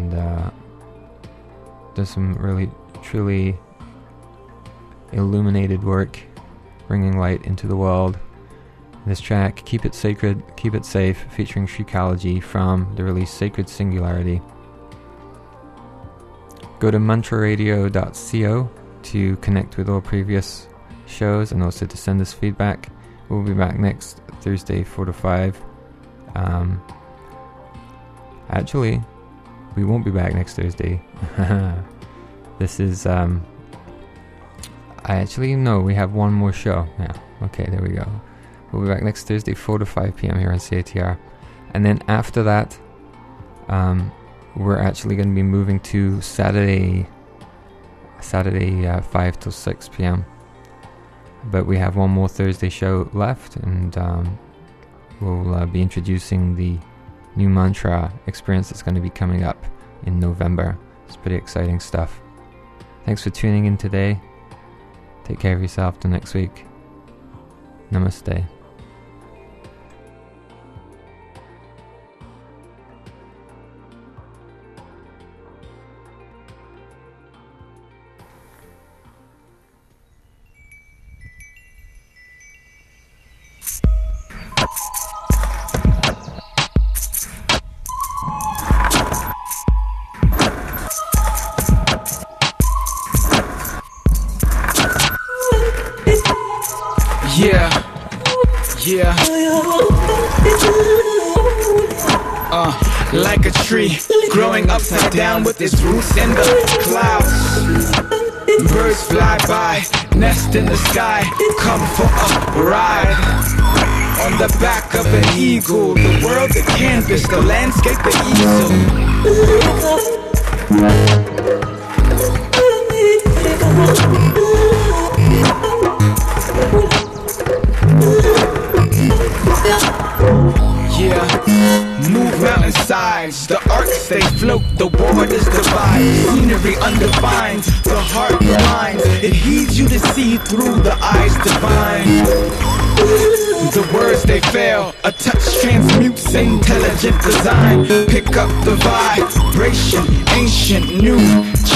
and uh, does some really truly illuminated work, bringing light into the world. This track, Keep It Sacred, Keep It Safe, featuring Shrikalaji from the release Sacred Singularity. Go to mantraradio.co to connect with all previous shows and also to send us feedback. We'll be back next Thursday, 4 to 5. Um, actually, we won't be back next Thursday. this is, um, I actually, no, we have one more show. Yeah, okay, there we go. We'll be back next Thursday, 4 to 5 p.m. here on CITR. And then after that, um, we're actually going to be moving to Saturday, Saturday uh, 5 till 6 p.m. But we have one more Thursday show left, and um, we'll uh, be introducing the new mantra experience that's going to be coming up in November. It's pretty exciting stuff. Thanks for tuning in today. Take care of yourself till next week. Namaste. Yeah, move mountainsides. The arcs they float, the waters divide. Scenery undefined, the heart blinds. It heeds you to see through the eyes divine. The words they fail, a touch transmutes intelligent design. Pick up the vibration, ancient, new,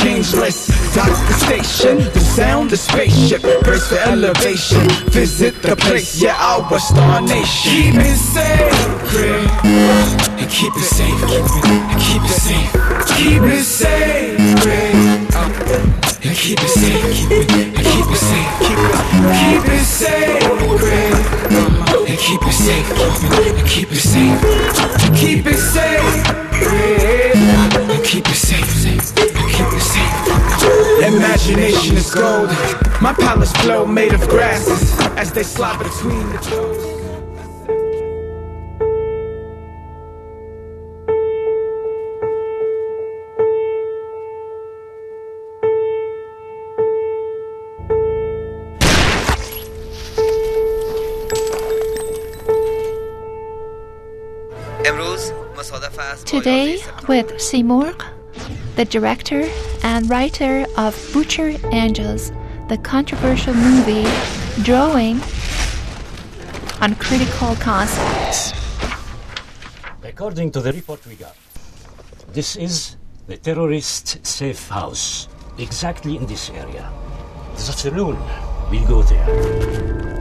changeless. Dock the station, the sound, the spaceship, brace for elevation. Visit the place, yeah, our star nation. Keep it sacred, and keep it safe, and keep it safe, keep it sacred. And keep it safe, keep it, and keep it safe, keep it, keep it sacred. Keep it safe, keep it, safe, keep it safe. Keep it safe, safe, keep it safe. Imagination is gold. My palace flow made of grasses as they slide between the toes. Today, with Seymour, the director and writer of Butcher Angels, the controversial movie drawing on critical concepts. According to the report we got, this is the terrorist safe house, exactly in this area. This afternoon, we'll go there.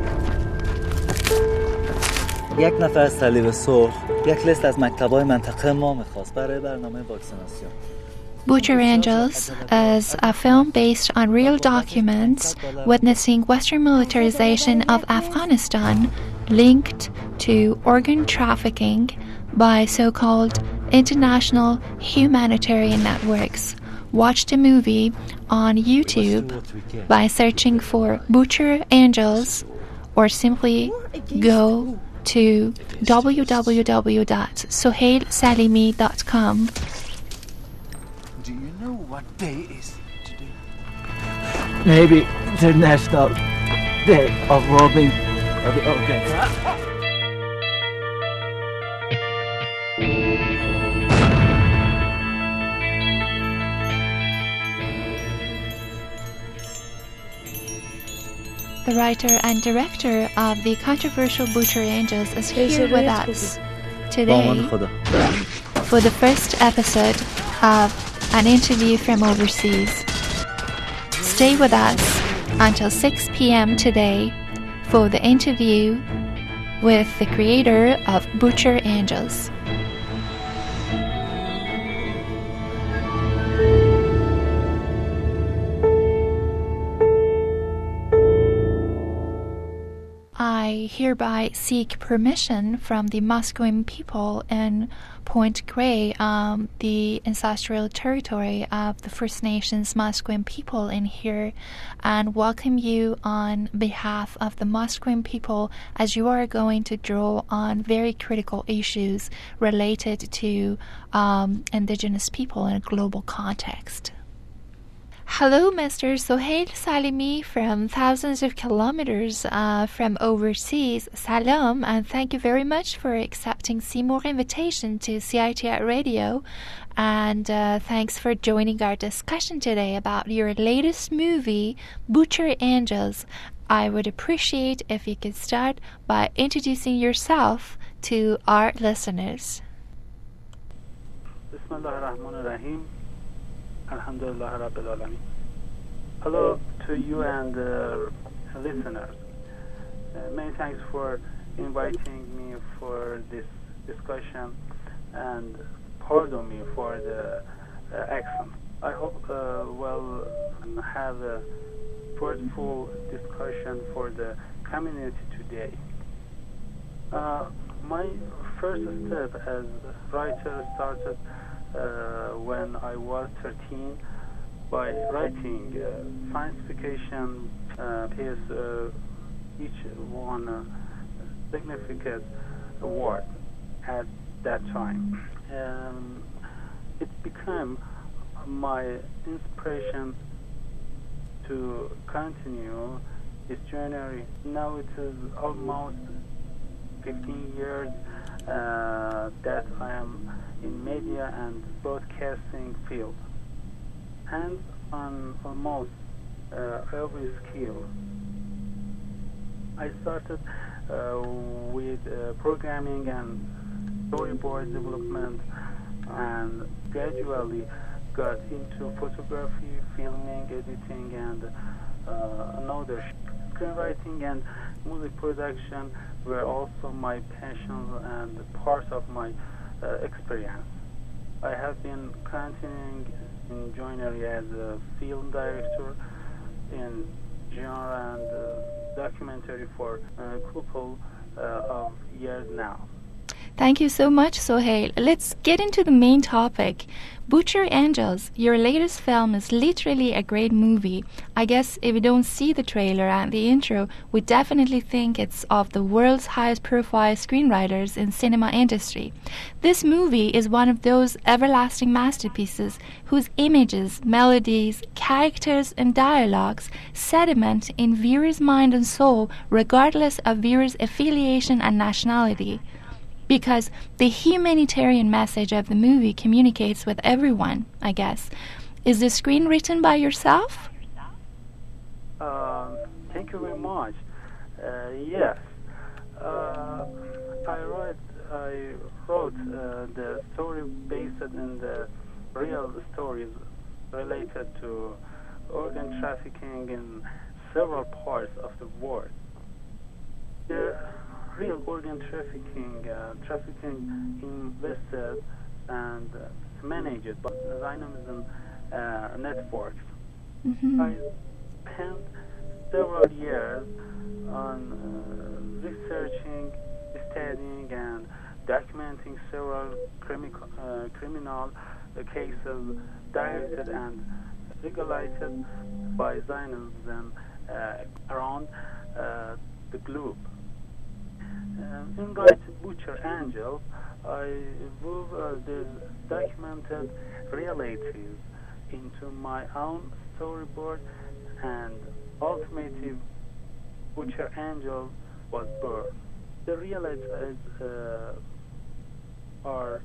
یک نفر از صلیب سرخ یک لیست از مکتبای منطقه ما میخواست برای برنامه واکسیناسیون Butcher Angels is a film based on real documents witnessing Western militarization of Afghanistan linked to organ trafficking by so called international humanitarian networks. Watch the movie on YouTube by searching for Butcher Angels or simply go to www.soheilsalimi.com. Do you know what day is today? Maybe International Day of Robbing of the Organs. The writer and director of the controversial Butcher Angels is here with us today for the first episode of an interview from overseas. Stay with us until 6 p.m. today for the interview with the creator of Butcher Angels. Hereby seek permission from the Musqueam people in Point Grey, um, the ancestral territory of the First Nations Musqueam people in here, and welcome you on behalf of the Musqueam people as you are going to draw on very critical issues related to um, Indigenous people in a global context. Hello, Mr. Soheil Salimi from thousands of kilometers uh, from overseas. Salam, and thank you very much for accepting Seymour invitation to CITR Radio. And uh, thanks for joining our discussion today about your latest movie, Butcher Angels. I would appreciate if you could start by introducing yourself to our listeners. Alhamdulillah Rabbil Alameen. Hello to you and uh, listeners. Uh, many thanks for inviting me for this discussion and pardon me for the uh, accent. I hope uh, we'll have a fruitful discussion for the community today. Uh, my first step as writer started when I was 13 by writing uh, science fiction uh, piece, uh, each uh, significant award at that time. It became my inspiration to continue this journey. Now it is almost 15 years uh, that I am in media and broadcasting field and on almost uh, every skill. I started uh, with uh, programming and storyboard development and gradually got into photography, filming, editing, and uh, another screenwriting and music production were also my passions and part of my experience. I have been continuing in joinery as a film director in genre and uh, documentary for a couple uh, of years now. Thank you so much, Soheil. Let's get into the main topic. Butcher Angels, your latest film is literally a great movie. I guess if we don't see the trailer and the intro, we definitely think it's of the world's highest profile screenwriters in cinema industry. This movie is one of those everlasting masterpieces whose images, melodies, characters, and dialogues sediment in viewers' mind and soul regardless of viewers' affiliation and nationality because the humanitarian message of the movie communicates with everyone, I guess. Is the screen written by yourself? Um, thank you very much. Uh, yes. Uh, I wrote, I wrote uh, the story based on the real stories related to organ trafficking in several parts of the world. The real organ trafficking, uh, trafficking invested and uh, managed by Zionism uh, networks. Mm-hmm. I spent several years on uh, researching, studying, and documenting several crimi- uh, criminal cases directed and regulated by Zionism uh, around uh, the globe. Um, in Guide Butcher Angel, I wove uh, the documented realities into my own storyboard and ultimately Butcher Angel was born. The realities uh, are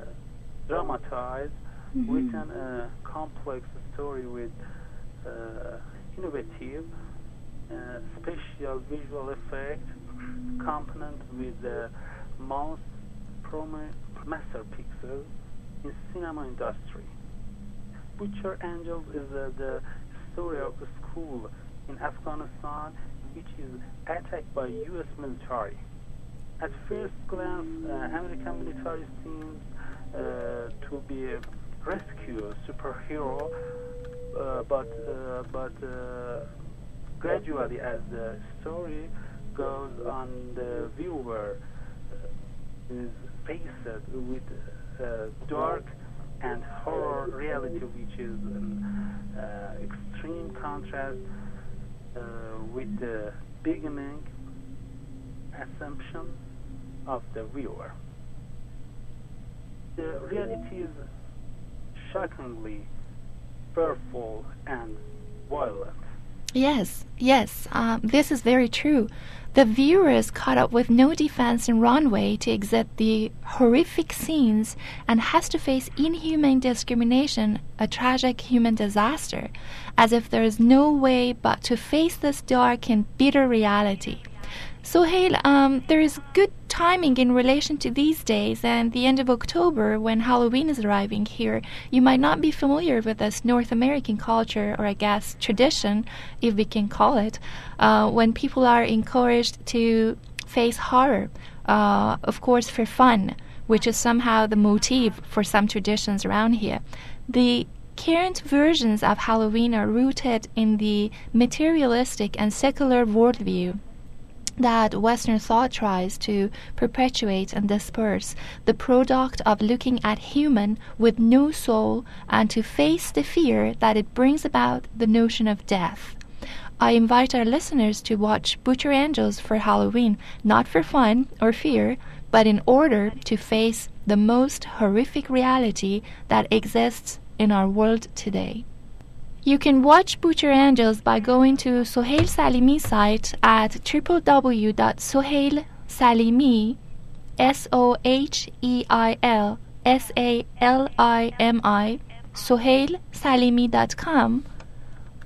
uh, dramatized Mhm. within a complex story with uh, innovative uh, special visual effect component with the most prominent masterpieces in cinema industry. Butcher Angels is uh, the story of a school in Afghanistan which is attacked by U.S. military. At first glance, uh, American military seems uh, to be a rescue superhero, uh, but uh, but uh, gradually, as the story goes on, the viewer uh, is faced with uh, dark and horror reality, which is an uh, extreme contrast uh, with the beginning assumption of the viewer. The reality is shockingly fearful and violent. Yes, yes, um, this is very true. The viewer is caught up with no defense and runway to exit the horrific scenes and has to face inhumane discrimination, a tragic human disaster, as if there is no way but to face this dark and bitter reality. Soheil, um, there is good timing in relation to these days and the end of October when Halloween is arriving here. You might not be familiar with this North American culture, or I guess tradition, if we can call it, uh, when people are encouraged to face horror, uh, of course, for fun, which is somehow the motif for some traditions around here. The current versions of Halloween are rooted in the materialistic and secular worldview that Western thought tries to perpetuate and disperse, the product of looking at human with no soul and to face the fear that it brings about the notion of death. I invite our listeners to watch Butcher Angels for Halloween, not for fun or fear, but in order to face the most horrific reality that exists in our world today. You can watch Butcher Angels by going to Soheil Salimi site at www.soheilsalimi S O H E I L S A L I M I soheilsalimi.com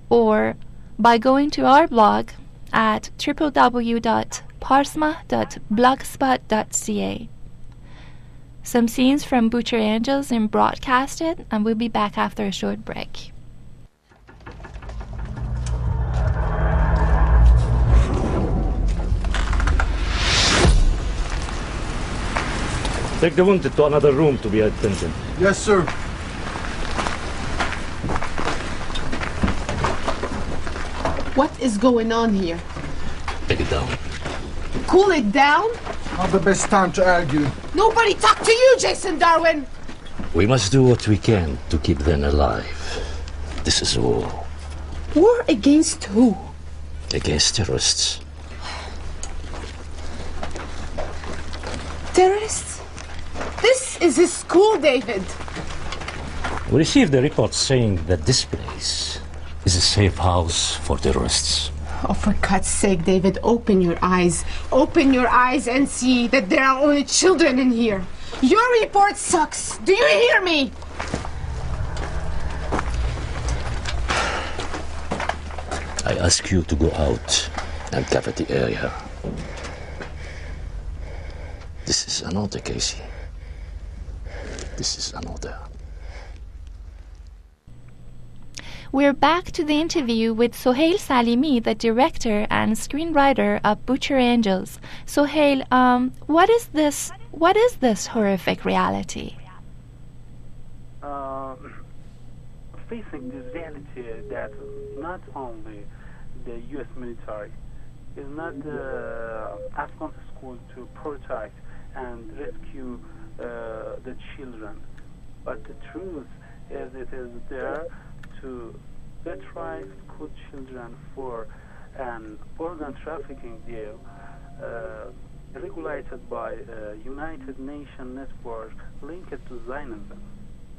or by going to our blog at www.parsma.blogspot.ca. Some scenes from Butcher Angels in broadcasted, and we'll be back after a short break. Take the wounded to another room to be attended. Yes, sir. What is going on here? Take it down. Cool it down? Not the best time to argue. Nobody talked to you, Jason Darwin! We must do what we can to keep them alive. This is war War against who? against terrorists. Terrorists? This is a school, David. We received a report saying that this place is a safe house for terrorists. Oh, for God's sake, David, open your eyes. Open your eyes and see that there are only children in here. Your report sucks. Do you hear me? Ask you to go out and cover the area. This is an order, Casey. This is an order. We're back to the interview with Soheil Salimi, the director and screenwriter of Butcher Angels. Soheil, um, what is this? What is this horrific reality? uh, facing this reality that not only the U.S. military is not the Afghan school to protect and rescue uh, the children, but the truth is it is there to retrieve school children for an organ trafficking deal uh, regulated by a United Nations network linked to Zionism.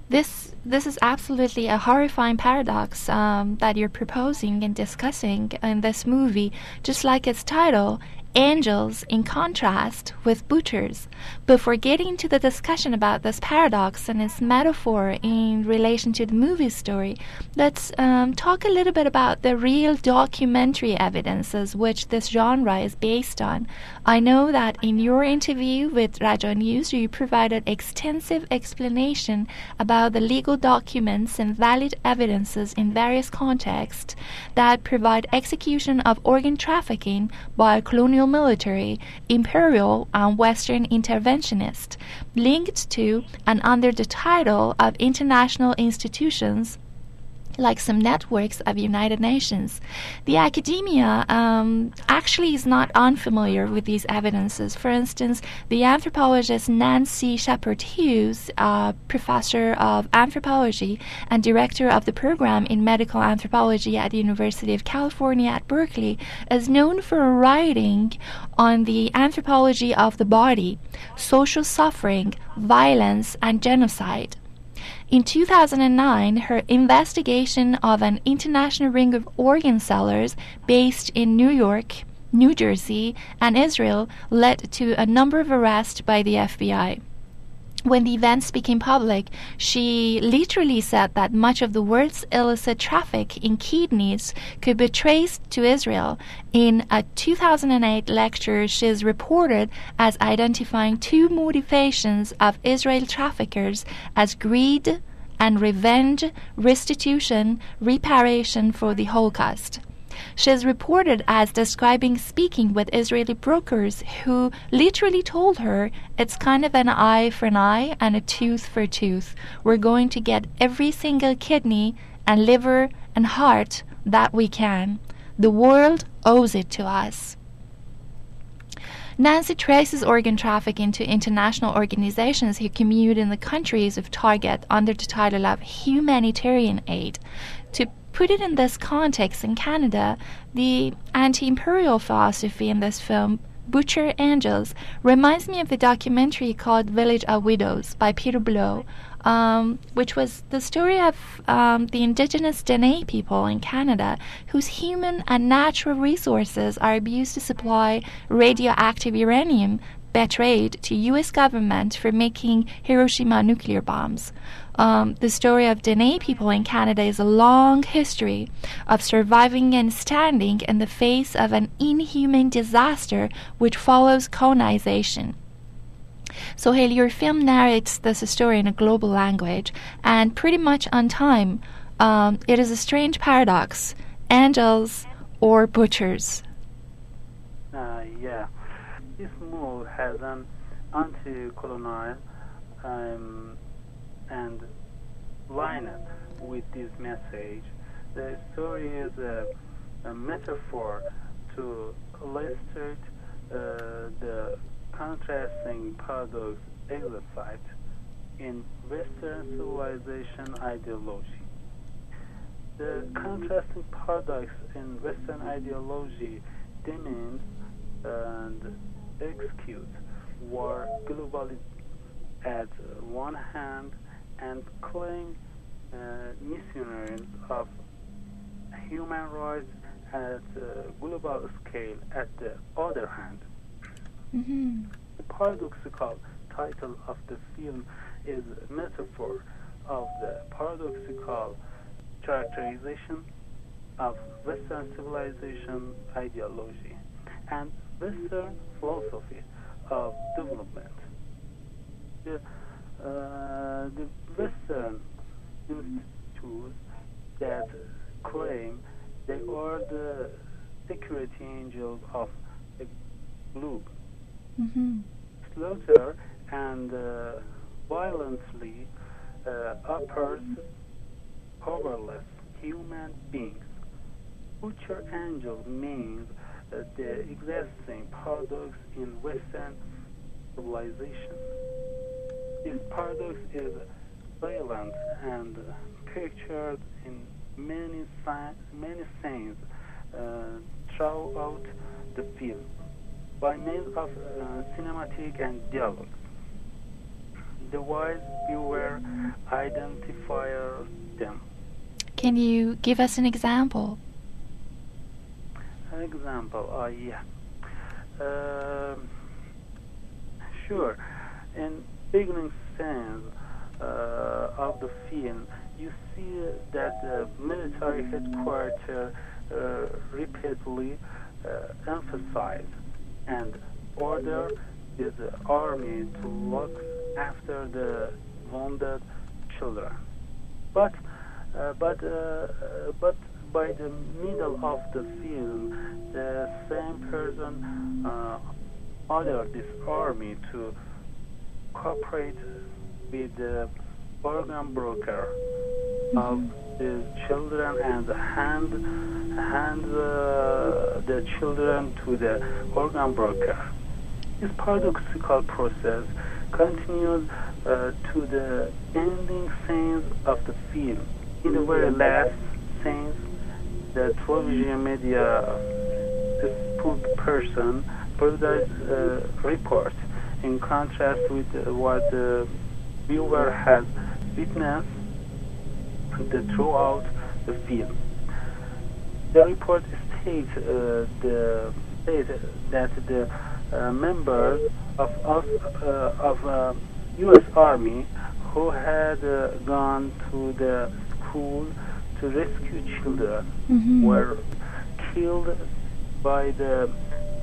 This this is absolutely a horrifying paradox um, that you're proposing and discussing in this movie, just like its title, angels in contrast with butchers. Before getting to the discussion about this paradox and its metaphor in relation to the movie story, let's um, talk a little bit about the real documentary evidences which this genre is based on. I know that in your interview with Raja News, you provided extensive explanation about the legal documents and valid evidences in various contexts that provide execution of organ trafficking by colonial military, imperial, and Western interventionist, linked to and under the title of international institutions like some networks of United Nations. The academia um, actually is not unfamiliar with these evidences. For instance, the anthropologist Nancy Scheper-Hughes, uh, professor of anthropology and director of the program in medical anthropology at the University of California at Berkeley, is known for writing on the anthropology of the body, social suffering, violence, and genocide. In 2009, her investigation of an international ring of organ sellers based in New York, New Jersey, and Israel led to a number of arrests by the FBI when the events became public, she literally said that much of the world's illicit traffic in kidneys could be traced to Israel. In a 2008 lecture, she is reported as identifying two motivations of Israel traffickers as greed and revenge, restitution, reparation for the Holocaust. She is reported as describing speaking with Israeli brokers who literally told her it's kind of an eye for an eye and a tooth for a tooth. We're going to get every single kidney and liver and heart that we can. The world owes it to us. Nancy traces organ trafficking to international organizations who commute in the countries of target under the title of humanitarian aid. To put it in this context in Canada, the anti imperial philosophy in this film, Butcher Angels, reminds me of the documentary called Village of Widows by Peter Blow, um, which was the story of um, the indigenous Dene people in Canada whose human and natural resources are abused to supply radioactive uranium betrayed to U.S. government for making Hiroshima nuclear bombs. Um, the story of Dene people in Canada is a long history of surviving and standing in the face of an inhuman disaster which follows colonization. Soheil, your film narrates this story in a global language and pretty much on time. Um, it is a strange paradox angels or butchers. Uh, yeah. This move has an anti colonial um, and line it with this message. The story is a, a metaphor to illustrate uh, the contrasting paradox exercised in Western civilization ideology. The contrasting paradox in Western ideology demands and executes war globally at one hand and claim uh, missionaries of human rights at a global scale at the other hand. Mm-hmm. The paradoxical title of the film is a metaphor of the paradoxical characterization of Western civilization ideology and Western philosophy of development. The, uh, the Western institutes that claim they are the security angels of the globe Mm-hmm. slaughter and uh, violently uh, oppose powerless human beings. Butcher angel means uh, the existing paradox in Western civilization. This paradox is violent and pictured in many many scenes uh, throughout the film by means of uh, cinematic and dialogue. The wise viewer identifies them. Can you give us an example? An example, uh, yeah. Um, sure. In beginning scenes uh, of the film, you see that the military headquarters uh, repeatedly uh, emphasize and order the army to look after the wounded children. But uh, but uh, uh, but by the middle of the film, the same person uh, ordered this army to cooperate with the organ broker of the children and hand hand uh, the children to the organ broker. This paradoxical process continues uh, to the ending scenes of the film. In the very last scenes, the television media spokesperson provides a report in contrast with uh, what the viewer has witnessed the, throughout the film. The report states uh, the states that the uh, members of of, uh, of U.S. Army who had uh, gone to the school to rescue children Mhm. were killed by the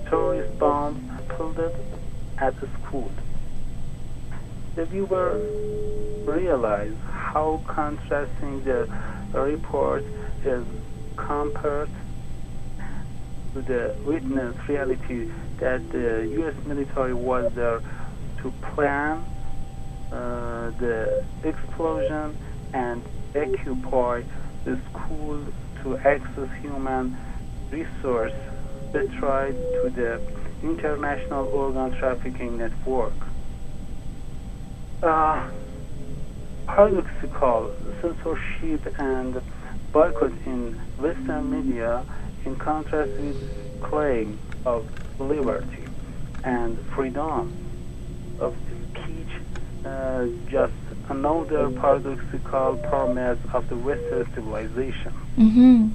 terrorist bomb pulled at the school. The viewer realized how contrasting the report is compared to the witness reality that the U.S. military was there to plan uh, the explosion and occupy the school to access human resource betrayed to the international organ trafficking network. Uh, paradoxical censorship and boycott in Western media in contrast with claim of liberty and freedom of speech uh, just another paradoxical promise of the Western civilization. Mm-hmm.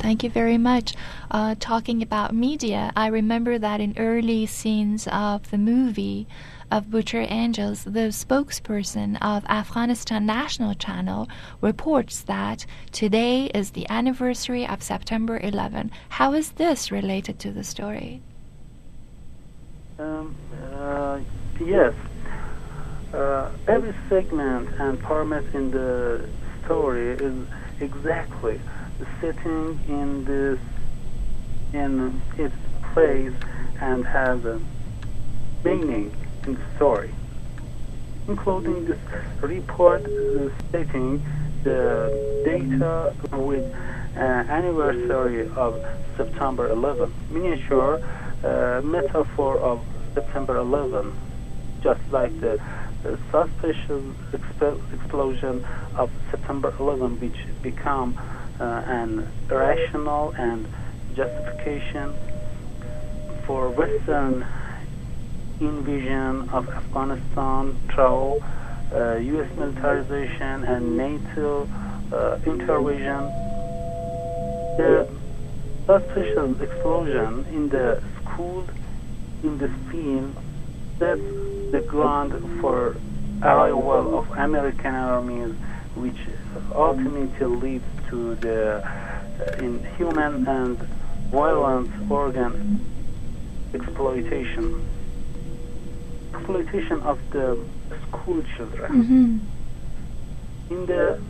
Thank you very much. Uh, talking about media, I remember that in early scenes of the movie of Butcher Angels, the spokesperson of Afghanistan National Channel reports that today is the anniversary of September 11. How is this related to the story? Um, uh, yes. Uh, every segment and format in the story is exactly sitting in this in its place and has a meaning in the story, including this report stating the data with uh, anniversary of September 11, miniature uh, metaphor of September 11, just like the, suspicious exp- explosion of September 11, which become uh, an rational and justification for Western invasion of Afghanistan through uh, U.S. militarization and NATO uh, intervention. The suspicious explosion in the school in the film sets the ground for arrival of American armies, which ultimately leads to the uh, inhuman and violent organ exploitation. Exploitation of the school children. Mm-hmm. In the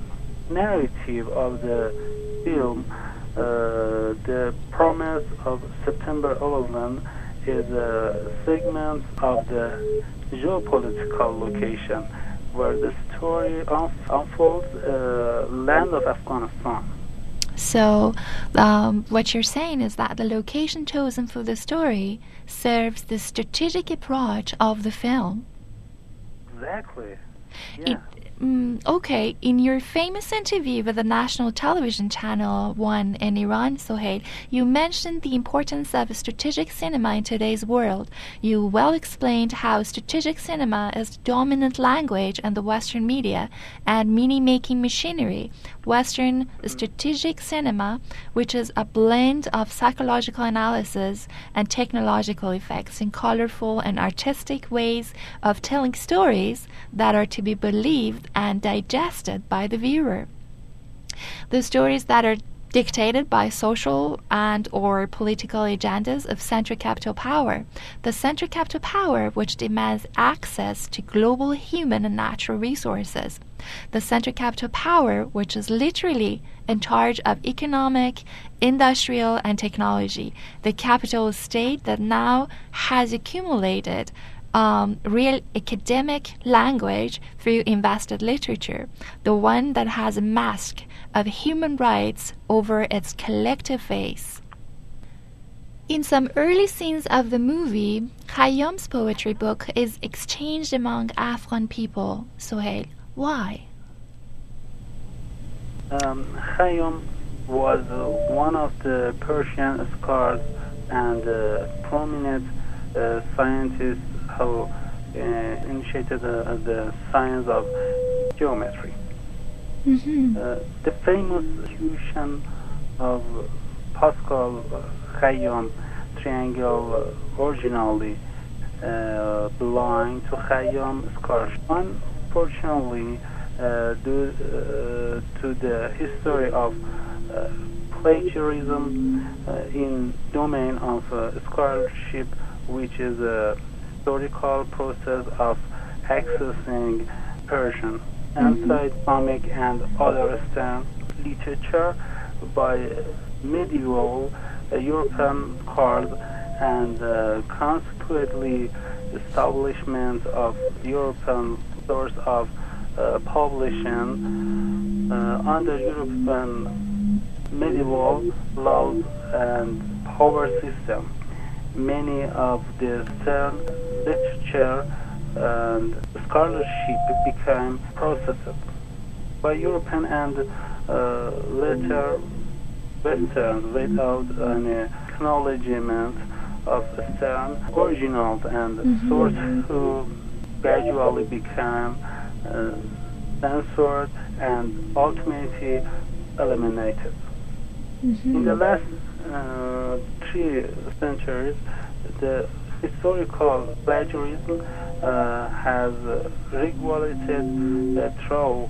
narrative of the film, uh, the promise of September 11 is a segment of the geopolitical location where the story unfolds uh, land of Afghanistan. So, um, what you're saying is that the location chosen for the story serves the strategic approach of the film. Exactly. It, Mm, okay, in your famous interview with the national television channel One in Iran, Soheil, you mentioned the importance of strategic cinema in today's world. You well explained how strategic cinema is the dominant language in the Western media and meaning making machinery. Western strategic cinema, which is a blend of psychological analysis and technological effects in colorful and artistic ways of telling stories that are to be believed and digested by the viewer. The stories that are dictated by social and or political agendas of central capital power. The central capital power which demands access to global human and natural resources. The central capital power which is literally in charge of economic industrial and technology. The capital state that now has accumulated um, real academic language through invested literature, the one that has a mask of human rights over its collective face. In some early scenes of the movie, Khayyam's poetry book is exchanged among Afghan people. Soheil, why? Um, Khayyam was uh, one of the Persian scholars and uh, prominent uh, scientists who uh, initiated uh, the science of geometry. Mm-hmm. Uh, the famous equation of Pascal Khayyam triangle originally uh, belonged to Khayyam scholarship. Unfortunately, uh, due uh, to the history of uh, plagiarism uh, in domain of uh, scholarship, which is a historical process of accessing Persian, anti-Islamic, and other Eastern literature by medieval uh, European scholars and uh, consequently establishment of European source of uh, publishing uh, under European medieval laws and power system. Many of the Stern literature and scholarship became processed by European and uh, later Western without any acknowledgement of Stern original and Mhm. source who gradually became uh, censored and ultimately eliminated. In the last uh, three centuries, the historical plagiarism uh, has uh, regulated uh, through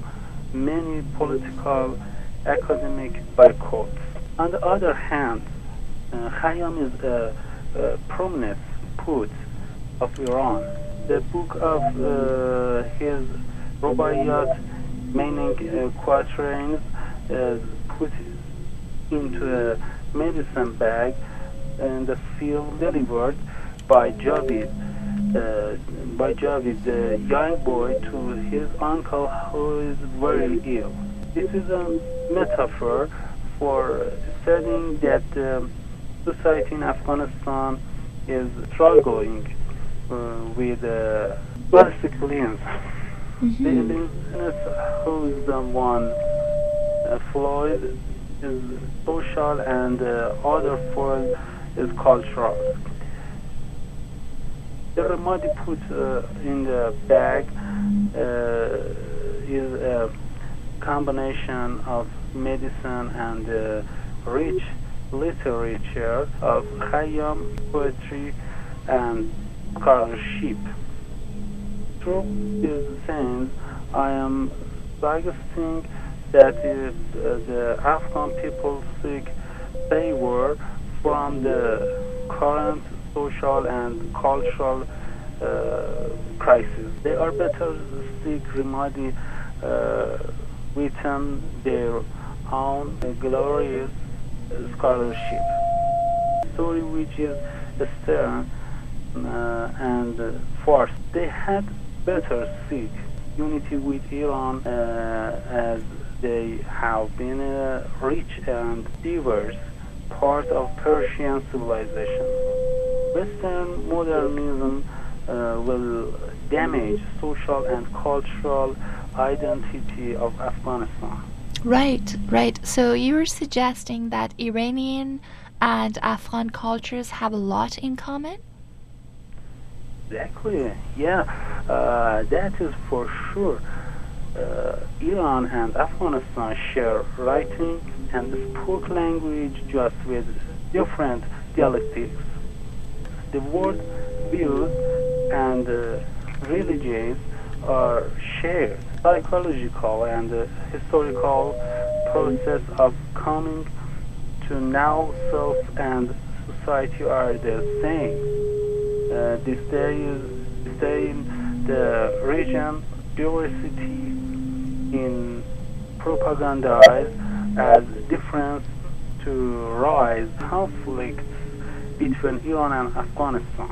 many political academic boycotts. On the other hand, uh, Khayyam is a, a prominent poet of Iran. The book of uh, his Rubaiyat, meaning uh, quatrains, put into a medicine bag and the film delivered by Javid, uh, by Javid, the young boy, to his uncle who is very ill. This is a metaphor for saying that um, society in Afghanistan is struggling uh, with uh, plastic lens. The illness who is the one uh, Floyd is social and uh, other form is cultural. The remedy put uh, in the bag uh, is a combination of medicine and uh, rich literature of Khayyam poetry and scholarship. Through these things, I am suggesting that if uh, the Afghan people seek favor from the current social and cultural uh, crisis, they are better seek remedy uh, within their own glorious scholarship. Story which is stern uh, and forced. They had better seek unity with Iran uh, as they have been a rich and diverse part of Persian civilization. Western modernism uh, will damage social and cultural identity of Afghanistan. Right, right. So you're suggesting that Iranian and Afghan cultures have a lot in common? Exactly, yeah, uh, that is for sure. Uh, Iran and Afghanistan share writing and spoke language just with different dialectics. The world views and uh, religions are shared. Psychological and uh, historical process of coming to now self and society are the same. Uh, this day is in the region diversity in propagandized as difference to rise conflicts between Iran and Afghanistan.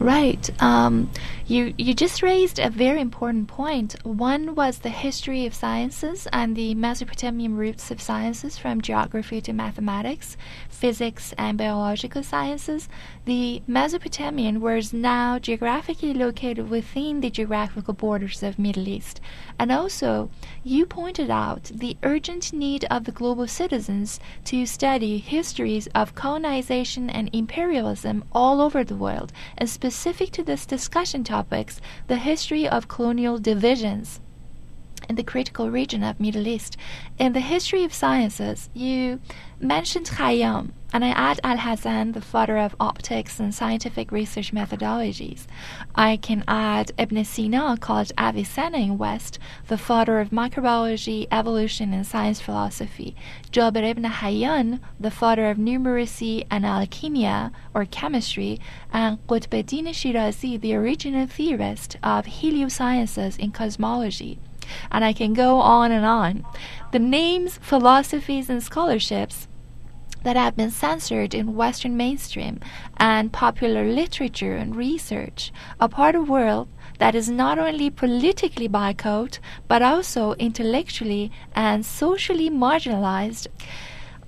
Right. Um, you you just raised a very important point. One was the history of sciences and the Mesopotamian roots of sciences from geography to mathematics, physics and biological sciences. The Mesopotamian was now geographically located within the geographical borders of Middle East. And also, you pointed out the urgent need of the global citizens to study histories of colonization and imperialism all over the world, and specific to this discussion topics, the history of colonial divisions in the critical region of Middle East. In the history of sciences, you mentioned Khayyam, and I add Al Hazen, the father of optics and scientific research methodologies. I can add Ibn Sina, called Avicenna in West, the father of microbiology, evolution, and science philosophy. Jabir ibn Hayyan, the father of numeracy and alchemia, or chemistry, and Qutbuddin Shirazi, the original theorist of heliosciences in cosmology and I can go on and on. The names, philosophies, and scholarships that have been censored in Western mainstream and popular literature and research are part of a world that is not only politically boycotted but also intellectually and socially marginalized.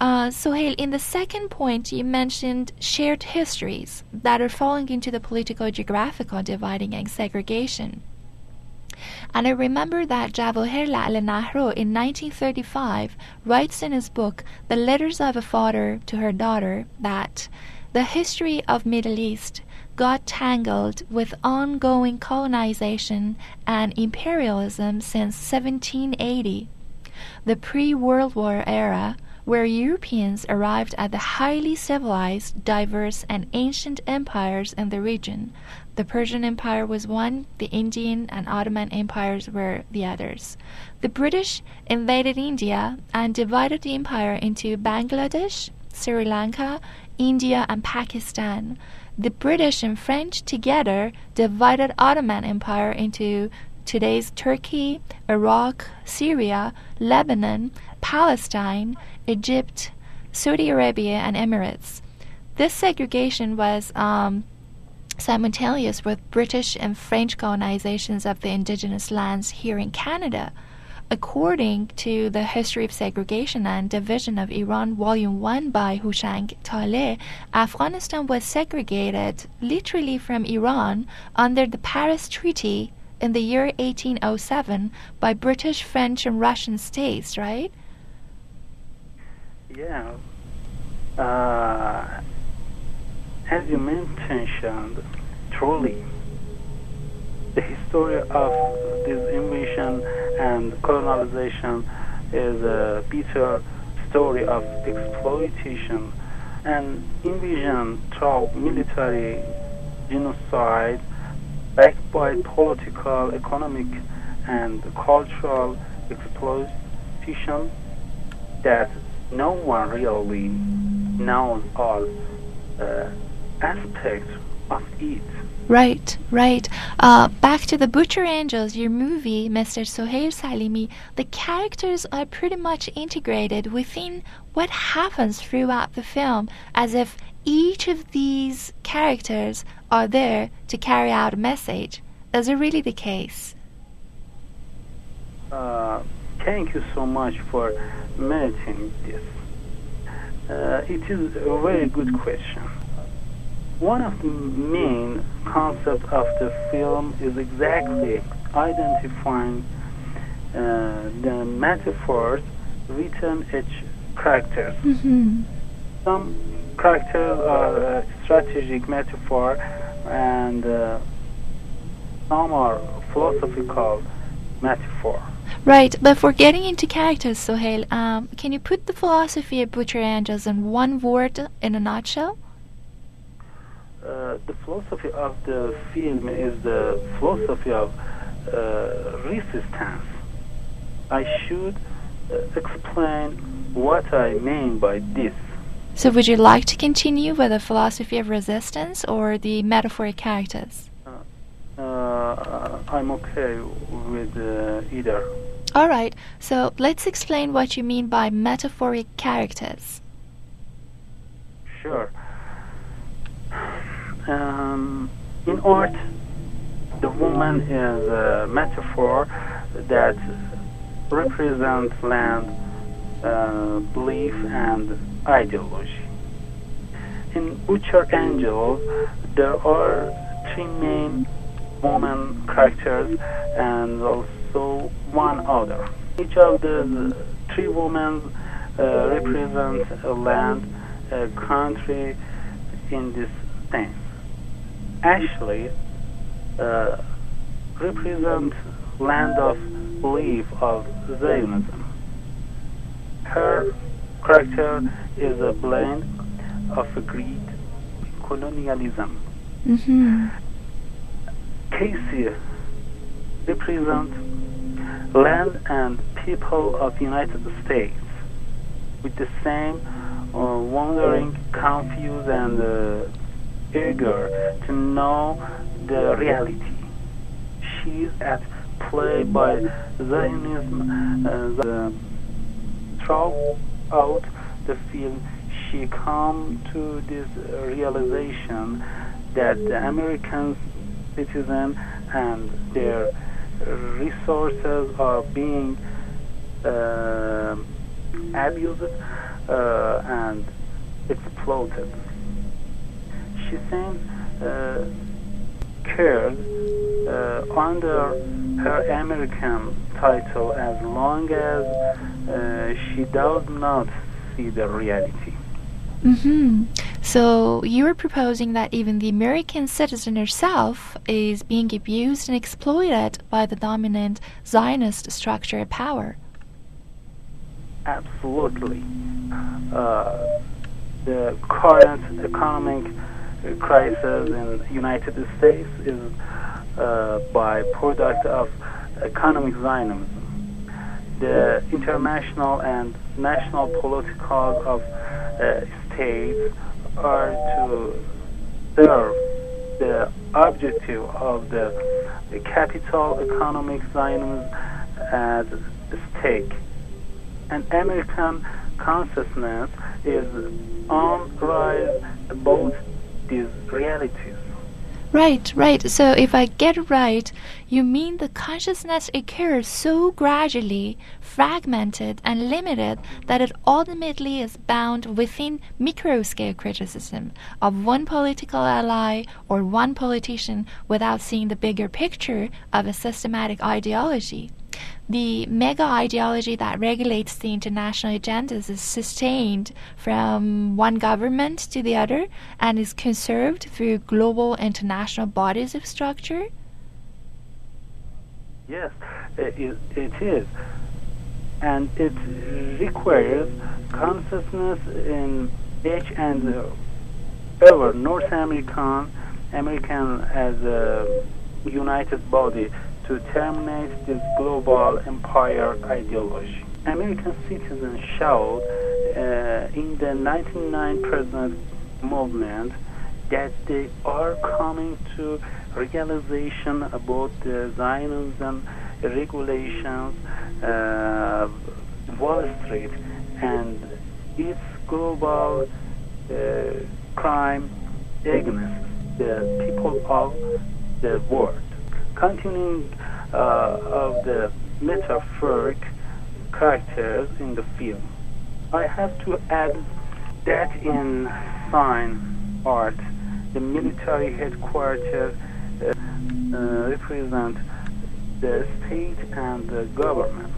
Uh, Soheil, in the second point, you mentioned shared histories that are falling into the political geographical dividing and segregation. And I remember that Jawaharlal in 1935 writes in his book The Letters of a Father to Her Daughter that the history of Middle East got tangled with ongoing colonization and imperialism since 1780, the pre-World War era where Europeans arrived at the highly civilized, diverse, and ancient empires in the region. The Persian Empire was one, the Indian and Ottoman empires were the others. The British invaded India and divided the empire into Bangladesh, Sri Lanka, India, and Pakistan. The British and French together divided Ottoman Empire into today's Turkey, Iraq, Syria, Lebanon, Palestine, Egypt, Saudi Arabia, and Emirates. This segregation was um, simultaneous with British and French colonizations of the indigenous lands here in Canada. According to the History of Segregation and Division of Iran, Volume 1 by Houshang Taleh, Afghanistan was segregated literally from Iran under the Paris Treaty in the year 1807 by British, French, and Russian states, right? Yeah. Uh, as you mentioned, truly, the history of this invasion and colonization is a bitter story of exploitation and invasion through military genocide backed by political, economic, and cultural exploitation that no one really knows all uh, aspects of it. Right, right. Uh, back to the Butcher Angels, your movie, Mr. Soheil Salimi, the characters are pretty much integrated within what happens throughout the film, as if each of these characters are there to carry out a message. Is it really the case? Uh, thank you so much for mentioning this. Uh, it is a very good question. One of the main concepts of the film is exactly identifying uh, the metaphors written each characters. Mm-hmm. Some characters are strategic metaphor and uh, some are philosophical metaphor. Right, but for getting into characters, Soheil, um, can you put the philosophy of Butcher Angels in one word in a nutshell? Uh, the philosophy of the film is the philosophy of uh, resistance. I should uh, explain what I mean by this. So, would you like to continue with the philosophy of resistance or the metaphoric characters? Uh, I'm okay with uh, either. All right, so let's explain what you mean by metaphoric characters. Sure. Um, in art, the woman is a metaphor that represents land, uh, belief, and ideology. In Butcher Angel, there are three main woman characters and also one other. Each of the three women uh, represents a land, a country in this sense. Actually, uh, represent land of belief of Zionism. Her character is a blend of greed, colonialism. Mm-hmm. Casey represents land and people of United States with the same uh, wondering, confused, and uh, eager to know the reality. She is at play by Zionism uh, the, throughout the film. She come to this realization that the American citizen and their resources are being uh, abused uh, and exploited. She seems uh, cared uh, under her American title as long as uh, she does not see the reality. Mm-hmm. So you're proposing that even the American citizen herself is being abused and exploited by the dominant Zionist structure of power. Absolutely. Uh, the current economic crisis in United States is uh, by product of economic Zionism. The international and national political of uh, states are to serve the objective of the capital economic Zionism at stake. And American consciousness is on rise about these realities. Right, right. So if I get it right, you mean the consciousness occurs so gradually, fragmented, and limited that it ultimately is bound within microscale criticism of one political ally or one politician without seeing the bigger picture of a systematic ideology. The mega ideology that regulates the international agendas is sustained from one government to the other and is conserved through global international bodies of structure? Yes, it, it is. And it requires consciousness in each and every North American, American as a united body to terminate this global empire ideology. American citizens showed uh, in the 99% movement that they are coming to realization about the Zionism regulations, uh, Wall Street, and its global uh, crime against the people of the world. Continuing uh, of the metaphoric characters in the film, I have to add that in fine art, the military headquarters uh, uh, represent the state and the government.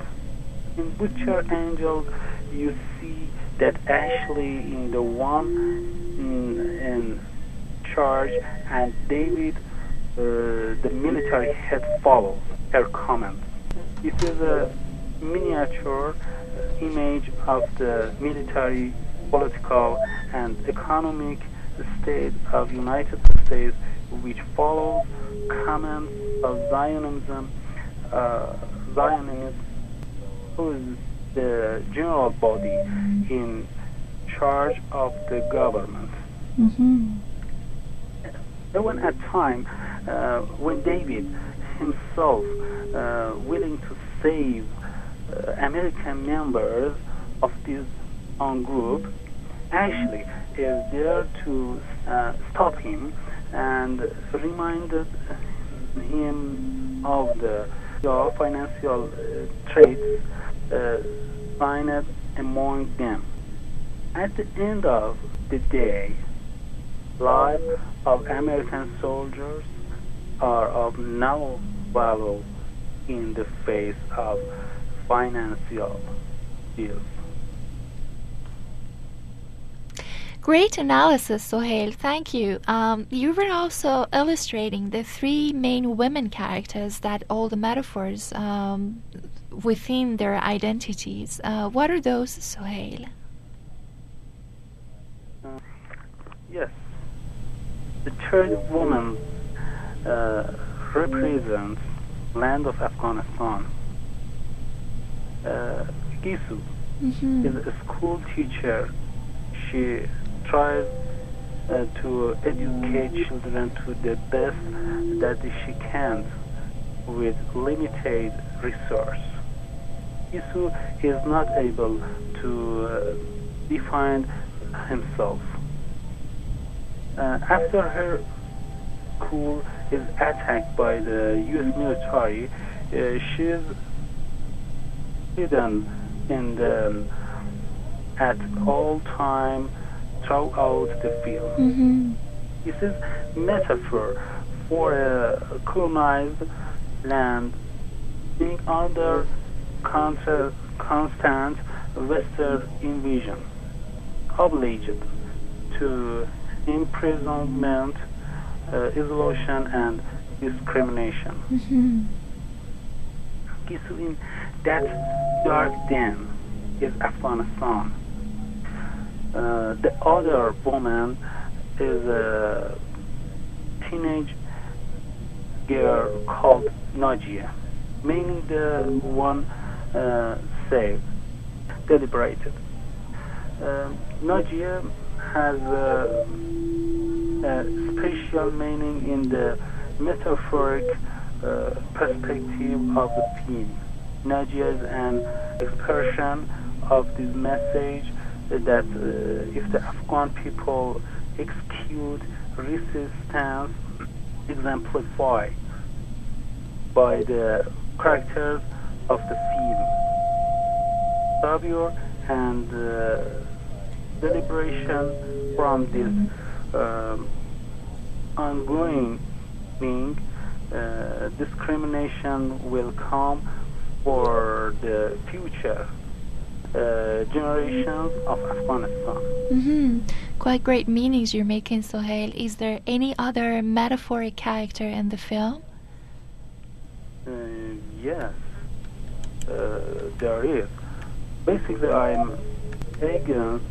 In Butcher Angels, you see that Ashley in the one in, in charge and David, the military head, follows her comments. It is a miniature image of the military, political, and economic state of United States, which follows comments of Zionism, uh, Zionism, who is the general body in charge of the government. Mm-hmm. There was a time uh, when David himself uh, willing to save uh, American members of this own group actually is there to uh, stop him and reminded him of the uh, financial uh, traits uh, signed among them. At the end of the day, lives of American soldiers are of no value in the face of financial deals. Great analysis, Soheil. Thank you. Um, you were also illustrating the three main women characters that all the metaphors um, within their identities. Uh, what are those, Soheil? Uh, yes. The third woman uh, represents land of Afghanistan. Uh, Gisu mm-hmm. is a school teacher. She tries uh, to educate children to the best that she can with limited resource. Gisu is not able to uh, define himself. Uh, after her school is attacked by the U.S. military, uh, she is hidden in the, at all time throughout the field. Mm-hmm. This is metaphor for a colonized land being under constant, constant Western invasion, obliged to imprisonment, uh, isolation, and discrimination. Mm-hmm. in that dark den is Afghanistan. Uh, the other woman is a teenage girl called Najia, meaning the one uh, saved, deliberated. Uh, Najia has a, special meaning in the metaphoric uh, perspective of the theme. Najia is an expression of this message that uh, if the Afghan people execute resistance exemplified by the characters of the film. Sabir and uh, deliberation from this um, ongoing being, uh, discrimination will come for the future uh, generations of Afghanistan. Mm-hmm. Quite great meanings you're making, Soheil. Is there any other metaphoric character in the film? Uh, yes, uh, there is. Basically, I'm against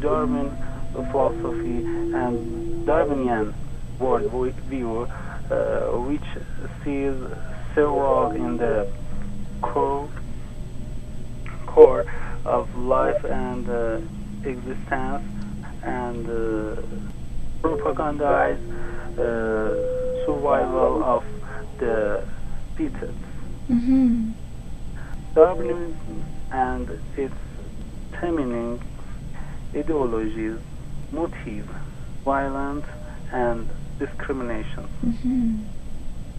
Darwin philosophy and Darwinian worldview, uh, which sees several in the core, core of life and uh, existence and uh, propagandize uh, survival of the fittest. Mm-hmm. Darwinism and its feminine ideologies motive violence and discrimination. Mm-hmm.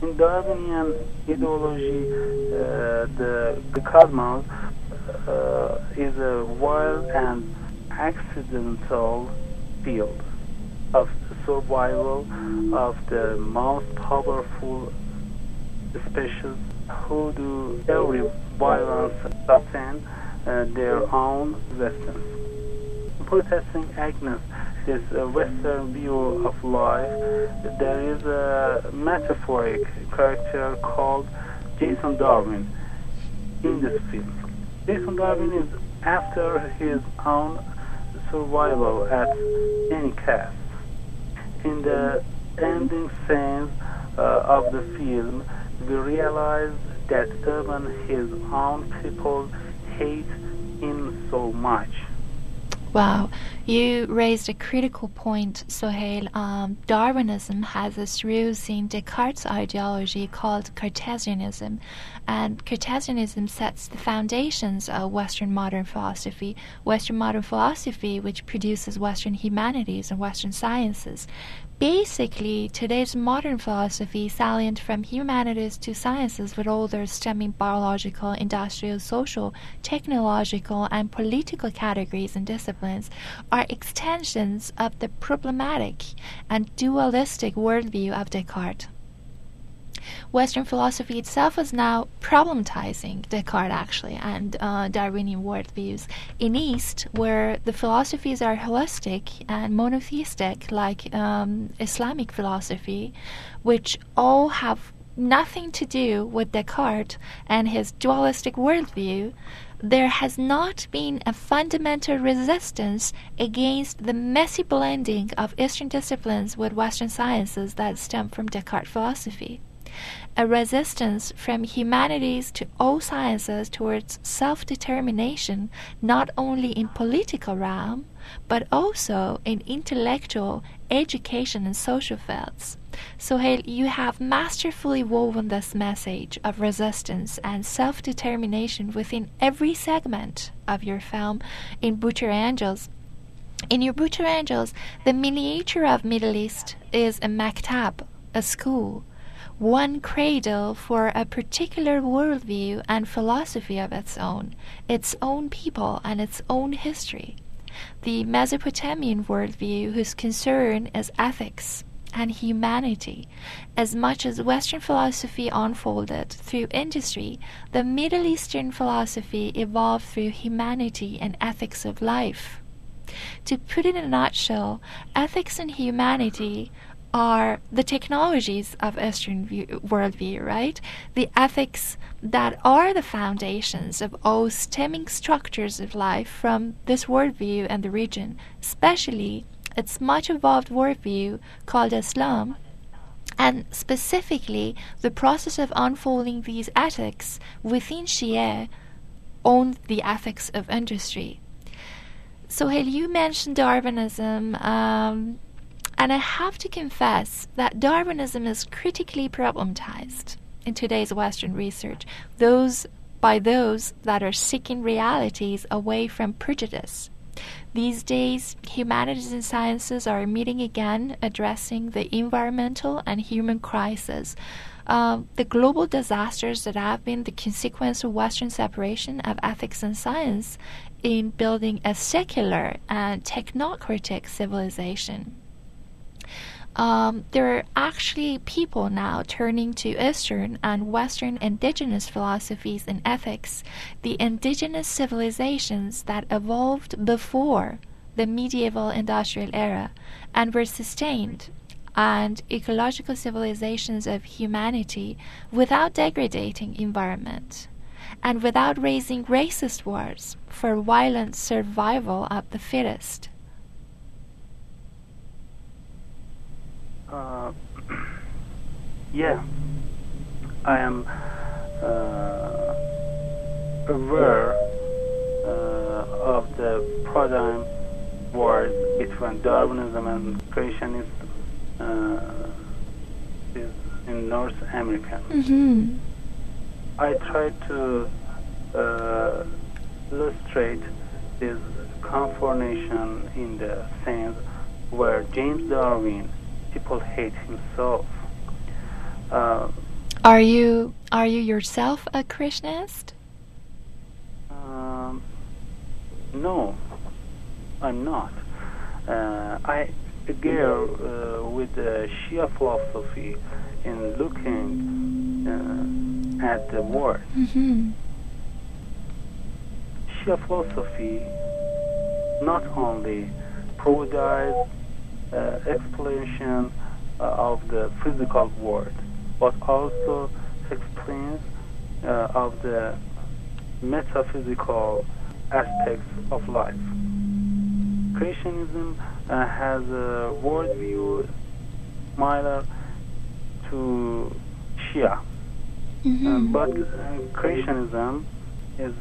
In Darwinian ideology, uh, the, the cosmos uh, is a wild and accidental field of survival of the most powerful species who do every violence sustain uh, their own existence. Protesting against this uh, Western view of life, there is a metaphoric character called Jason Darwin in this film. Jason Darwin is after his own survival at any cost. In the ending scenes uh, of the film, we realize that even his own people hate him so much. Wow, you raised a critical point, Soheil. Um, Darwinism has its roots in Descartes' ideology called Cartesianism, and Cartesianism sets the foundations of Western modern philosophy. Western modern philosophy, which produces Western humanities and Western sciences. Basically, today's modern philosophy, salient from humanities to sciences, with all their stemming biological, industrial, social, technological, and political categories and disciplines, are extensions of the problematic and dualistic worldview of Descartes. Western philosophy itself is now problematizing Descartes, actually, and uh, Darwinian worldviews. In East, where the philosophies are holistic and monotheistic, like um, Islamic philosophy, which all have nothing to do with Descartes and his dualistic worldview, there has not been a fundamental resistance against the messy blending of Eastern disciplines with Western sciences that stem from Descartes philosophy a resistance from humanities to all sciences towards self determination, not only in political realm, but also in intellectual, education, and social fields. Soheil, you have masterfully woven this message of resistance and self determination within every segment of your film in Butcher Angels. In your Butcher Angels, the miniature of Middle East is a maktab, a school, one cradle for a particular worldview and philosophy of its own, its own people and its own history. The Mesopotamian worldview, whose concern is ethics and humanity, as much as Western philosophy unfolded through industry, the Middle Eastern philosophy evolved through humanity and ethics of life. To put it in a nutshell, ethics and humanity are the technologies of Eastern view, worldview, right? The ethics that are the foundations of all stemming structures of life from this worldview and the region, especially its much evolved worldview called Islam, and specifically the process of unfolding these ethics within Shia on the ethics of industry. Soheil, you mentioned Darwinism. Um, and I have to confess that Darwinism is critically problematized in today's Western research, those by those that are seeking realities away from prejudice. These days, humanities and sciences are meeting again, addressing the environmental and human crisis. Uh, the global disasters that have been the consequence of Western separation of ethics and science in building a secular and technocratic civilization um, there are actually people now turning to Eastern and Western indigenous philosophies and ethics, the indigenous civilizations that evolved before the medieval industrial era and were sustained, and ecological civilizations of humanity without degrading environment and without raising racist wars for violent survival of the fittest. Uh, yeah, I am uh, aware uh, of the paradigm war between Darwinism and creationism uh, is in North America. Mm-hmm. I try to uh, illustrate this confrontation in the sense where James Darwin people hate himself. Uh, are you are you yourself a creationist? Um, no, I'm not. Uh, I agree uh, with the Shia philosophy in looking at the word. Mm-hmm. Shia philosophy not only provides uh, explanation uh, of the physical world, but also explains uh, of the metaphysical aspects of life. Creationism uh, has a worldview similar to Shia, Mm-hmm. um, but uh, creationism is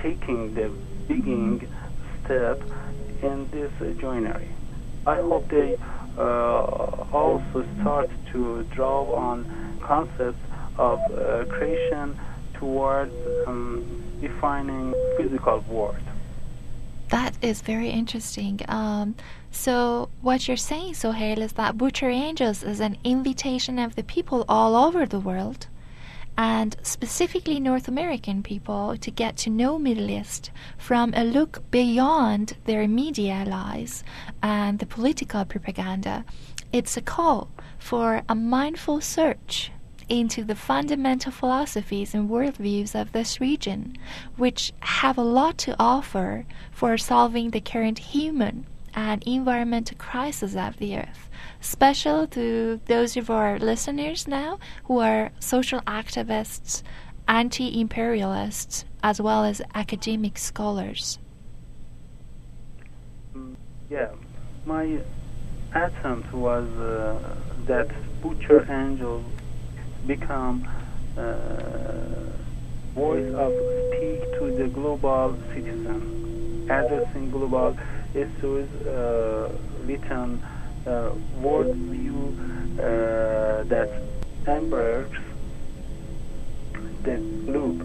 taking the beginning step in this uh, joinery. I hope they uh, also start to draw on concepts of uh, creation towards um, defining physical world. That is very interesting. Um, so, what you're saying, Soheil, is that Butcher Angels is an invitation of the people all over the world, and specifically North American people, to get to know Middle East from a look beyond their media lies and the political propaganda. It's a call for a mindful search into the fundamental philosophies and worldviews of this region, which have a lot to offer for solving the current human and environmental crisis of the earth. Special to those of our listeners now who are social activists, anti imperialists, as well as academic scholars. Yeah, my attempt was uh, that Butcher Angel become uh, voice of speak to the global citizen, addressing global issues, uh, written uh, worldview uh, that embraces the globe,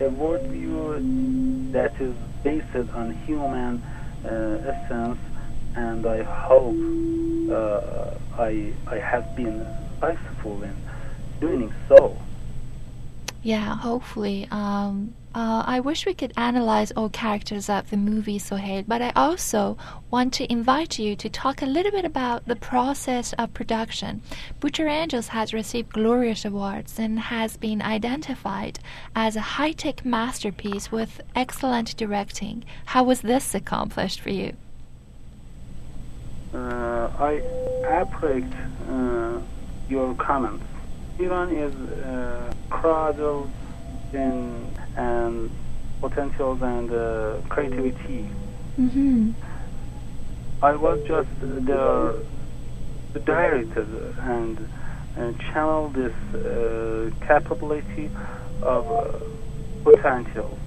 a worldview that is based on human uh, essence, and I hope I I have been successful in doing so. Yeah, hopefully. Um, uh, I wish we could analyze all characters of the movie Soheil, but I also want to invite you to talk a little bit about the process of production. Butcher Angels has received glorious awards and has been identified as a high tech masterpiece with excellent directing. How was this accomplished for you? Uh, I appreciate uh, your comments. Iran is uh, cradle in and potentials and uh, creativity. Mm-hmm. I was just the, the director and, and channel this uh, capability of uh, potential.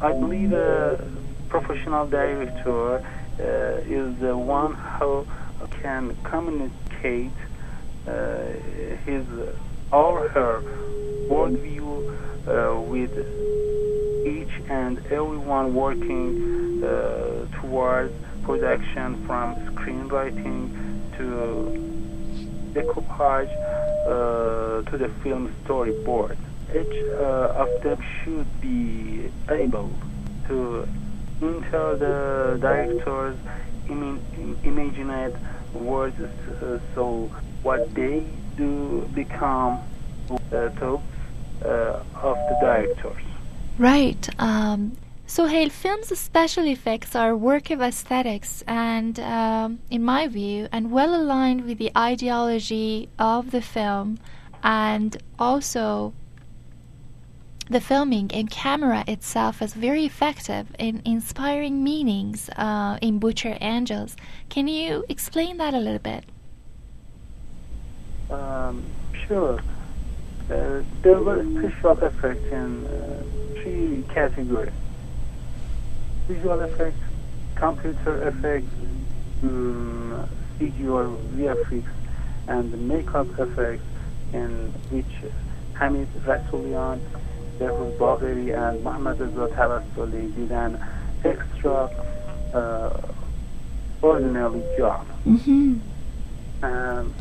I believe a professional director uh, is the one who can communicate uh, his or her worldview with each and everyone working uh, towards production from screenwriting to decoupage uh, to the film storyboard. Each uh, of them should be able to enter the director's Im- imagined words uh, so what they do become uh, uh, of the directors. Right. Um, Hale film's special effects are a work of aesthetics and, um, in my view, and well aligned with the ideology of the film and also the filming and camera itself is very effective in inspiring meanings uh, in Butcher Angels. Can you explain that a little bit? Um, sure. There were special effects in uh, three categories. Visual effects, computer effects, um, CG or VFX, and makeup effects in which Hamid Rasulian, Behruz Bagheri, and Mohammad Reza Tabassoli did an extra uh, ordinary job. Mm-hmm. Um,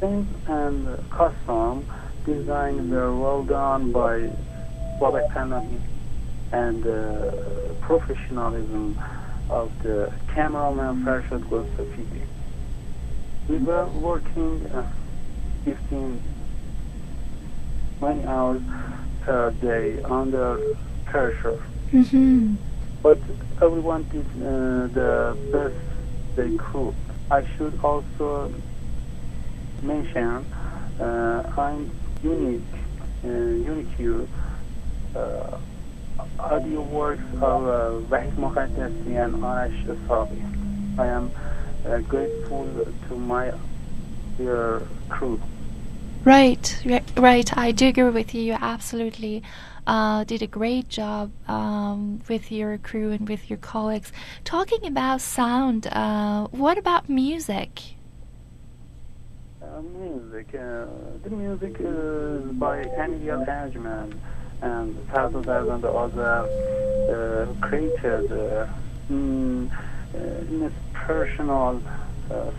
things and costume design were well done by Babak Panahi and uh, professionalism of the cameraman Farshad Golsafidi. We were working uh, 15 many hours per day under pressure. Mm-hmm. But everyone did uh, the best they could. I should also mention uh, I'm unique, uh, unique uh, audio works of uh, Wahid and Arash Sabi. I am uh, grateful to my dear crew. Right, right. I do agree with you. You absolutely uh, did a great job um, with your crew and with your colleagues. Talking about sound, uh, what about music? Uh, music. Uh, the music is by Anil Ajman and thousands and other uh, created uh, in, in personal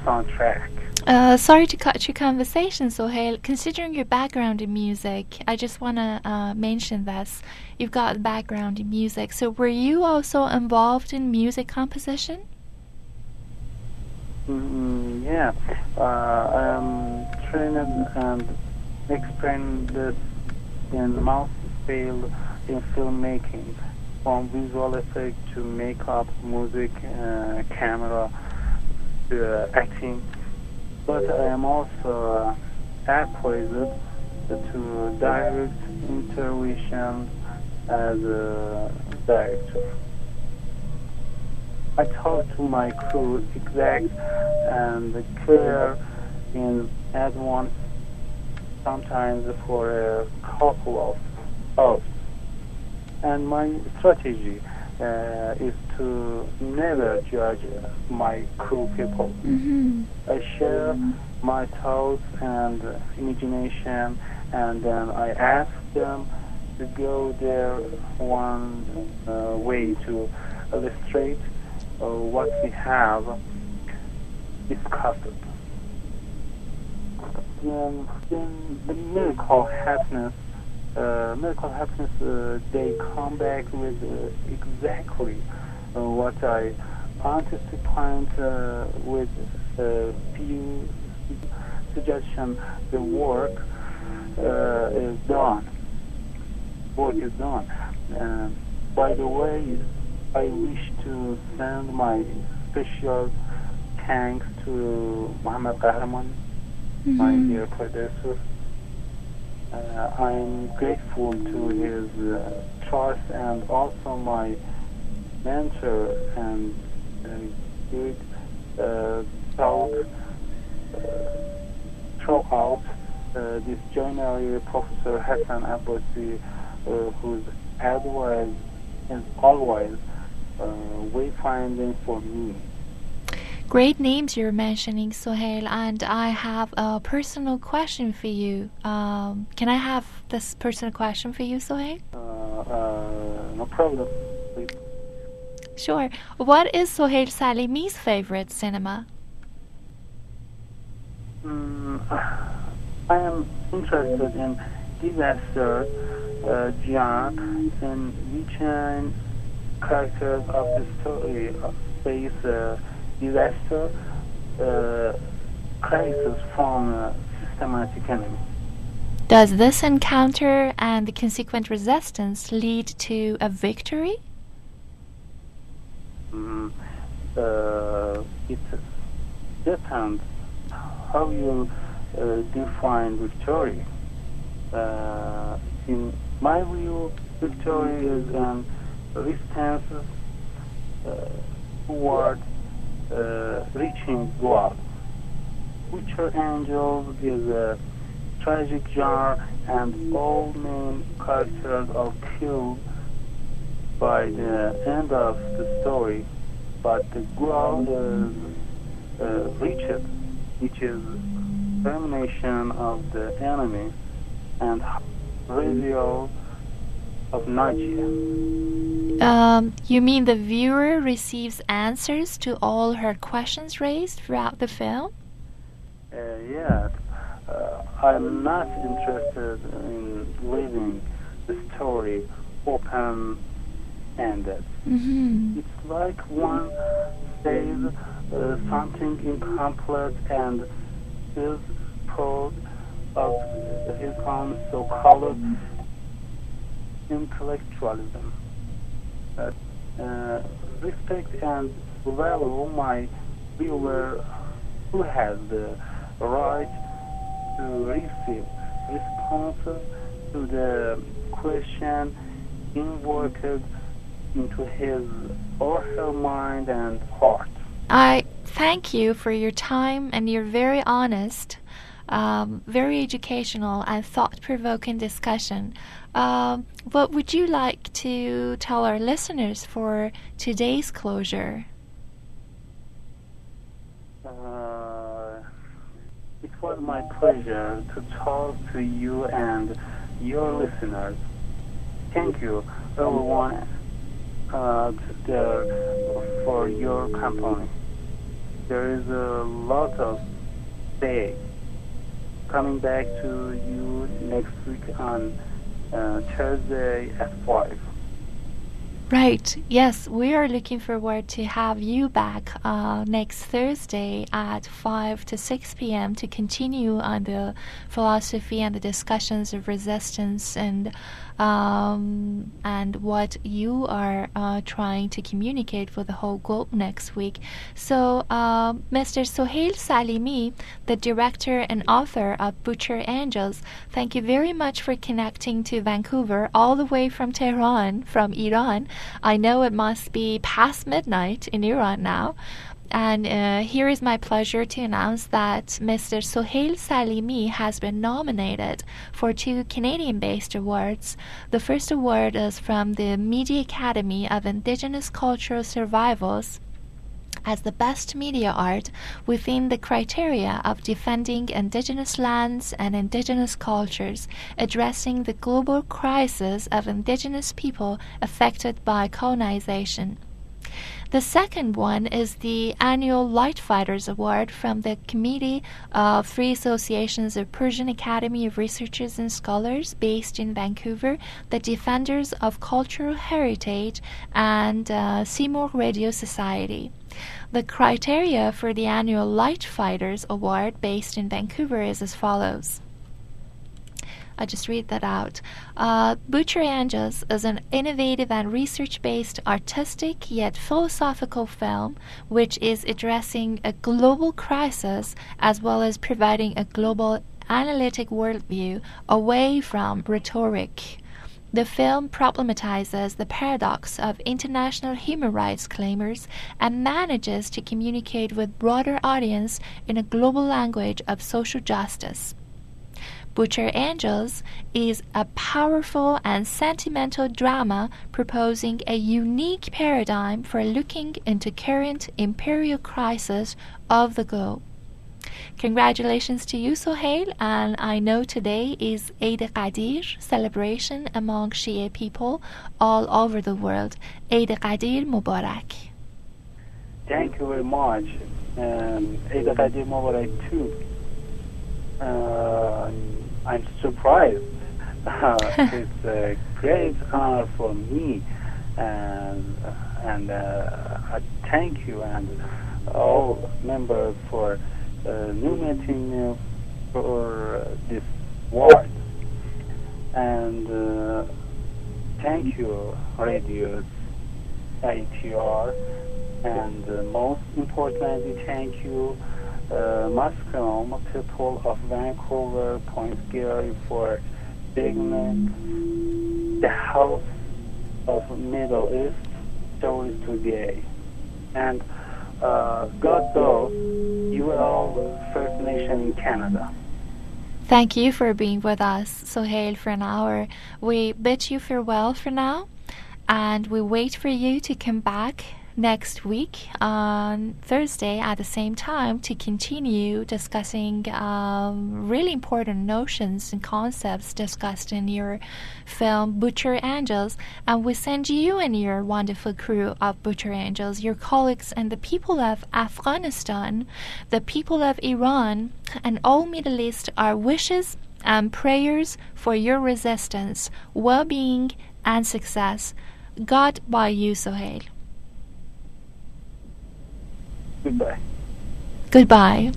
soundtrack. Uh, sorry to cut your conversation, Soheil. Considering your background in music, I just want to uh, mention this. You've got a background in music, so were you also involved in music composition? Mm, yeah, uh, I am trained and experienced in mouse field in filmmaking, from visual effect to makeup, music, uh, camera, uh, acting. But I am also uh, to direct intervention as a director. I talk to my crew exact and clear in advance, sometimes for a couple of hours. And my strategy uh, is to never judge my crew people. Mm-hmm. I share my thoughts and imagination, and then I ask them to go their one uh, way to illustrate uh, what we have discussed. Um, then the miracle happiness, uh, miracle happiness, uh, they come back with uh, exactly uh, what I wanted to point uh, with a few suggestions. The work uh, is done. Work is done. Uh, by the way, I wish to send my special thanks to Muhammad Kahraman, my Mhm. dear producer. Uh, I'm grateful to his uh, trust and also my mentor and uh, good uh, thought uh, throughout uh, this journey, Professor Hassan Abbasi, uh, whose advice is always wayfinding for me. Great names you're mentioning, Soheil, and I have a personal question for you. Um, can I have this personal question for you, Soheil? Uh, uh, no problem. Please. Sure. What is Soheil Salimi's favorite cinema? Mm, I am interested in disaster uh, genre which uh, characters of the story face uh, disaster uh, crisis from uh, systematic enemy. Does this encounter and the consequent resistance lead to a victory? Mm, uh, it depends how you uh, define victory. Uh, in my view, victory is an resistance uh, toward uh, reaching goal. Butcher Angels is a tragic jar and all main characters are killed by the end of the story, but the goal is uh, reached, which is termination of the enemy and reveal of Nadia. Um, you mean the viewer receives answers to all her questions raised throughout the film? Uh, yeah, uh, I'm not interested in leaving the story open-ended. Mm-hmm. It's like one says uh, something incomplete and is proud of his own so-called intellectualism. Uh, uh, respect and value my viewer who has the right to receive responses to the question invoked into his or her mind and heart. I thank you for your time and you're very honest, um, very educational, and thought provoking discussion. Um, what would you like to tell our listeners for today's closure? Uh, it was my pleasure to talk to you and your listeners. Thank you, everyone, uh, for your company. There is a lot of day coming back to you next week on uh, Thursday at 5. Right. Yes, we are looking forward to have you back uh, next Thursday at 5 to 6 p.m. to continue on the philosophy and the discussions of resistance and um, and what you are uh, trying to communicate for the whole globe next week. So, uh, Mr. Soheil Salimi, the director and author of Butcher Angels, thank you very much for connecting to Vancouver all the way from Tehran, from Iran. I know it must be past midnight in Iran now. And uh, here is my pleasure to announce that Mr. Soheil Salimi has been nominated for two Canadian based awards. The first award is from the Media Academy of Indigenous Cultural Survivals as the best media art within the criteria of defending indigenous lands and indigenous cultures, addressing the global crisis of indigenous people affected by colonization. The second one is the annual Light Fighters Award from the Committee of Three Associations of Persian Academy of Researchers and Scholars based in Vancouver, the Defenders of Cultural Heritage, and uh, Seymour Radio Society. The criteria for the annual Light Fighters Award based in Vancouver is as follows. I just read that out. Uh, Butcher Angels is an innovative and research based artistic yet philosophical film which is addressing a global crisis as well as providing a global analytic worldview away from rhetoric. The film problematizes the paradox of international human rights claimers and manages to communicate with broader audience in a global language of social justice. Butcher Angels is a powerful and sentimental drama proposing a unique paradigm for looking into current imperial crisis of the globe. Congratulations to you, Soheil, and I know today is Eid al Ghadir celebration among Shia people all over the world. Eid al Ghadir Mubarak. Thank you very much. Um, Eid Ghadir Mubarak too. Uh, I'm surprised. Uh, it's a great honor for me, and and uh, I thank you and all members for uh, nominating me for this award. And uh, thank you, Radio ATR, and uh, most importantly, thank you uh, Musqueam, people of Vancouver, Point Grey for digging the House of Middle East stories today. And uh, God bless you all First Nation in Canada. Thank you for being with us, Soheil, for an hour. We bid you farewell for now, and we wait for you to come back next week on Thursday at the same time to continue discussing um, really important notions and concepts discussed in your film Butcher Angels. And we send you and your wonderful crew of Butcher Angels, your colleagues, and the people of Afghanistan, the people of Iran, and all Middle East our wishes and prayers for your resistance, well being, and success. God by you, Soheil. Goodbye. Goodbye.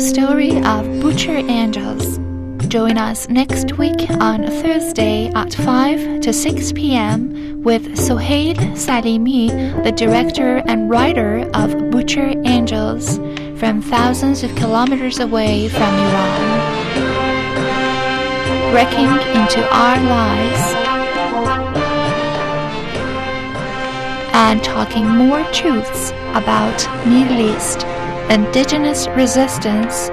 The story of Butcher Angels. Join us next week on Thursday at 5 to 6 p.m. with Soheil Salimi, the director and writer of Butcher Angels, from thousands of kilometers away from Iran. Breaking into our lives and talking more truths about Middle East, indigenous resistance,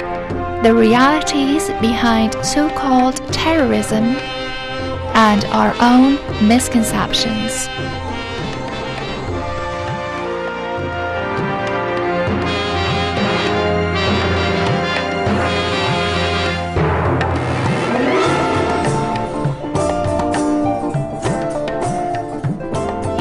the realities behind so called terrorism, and our own misconceptions.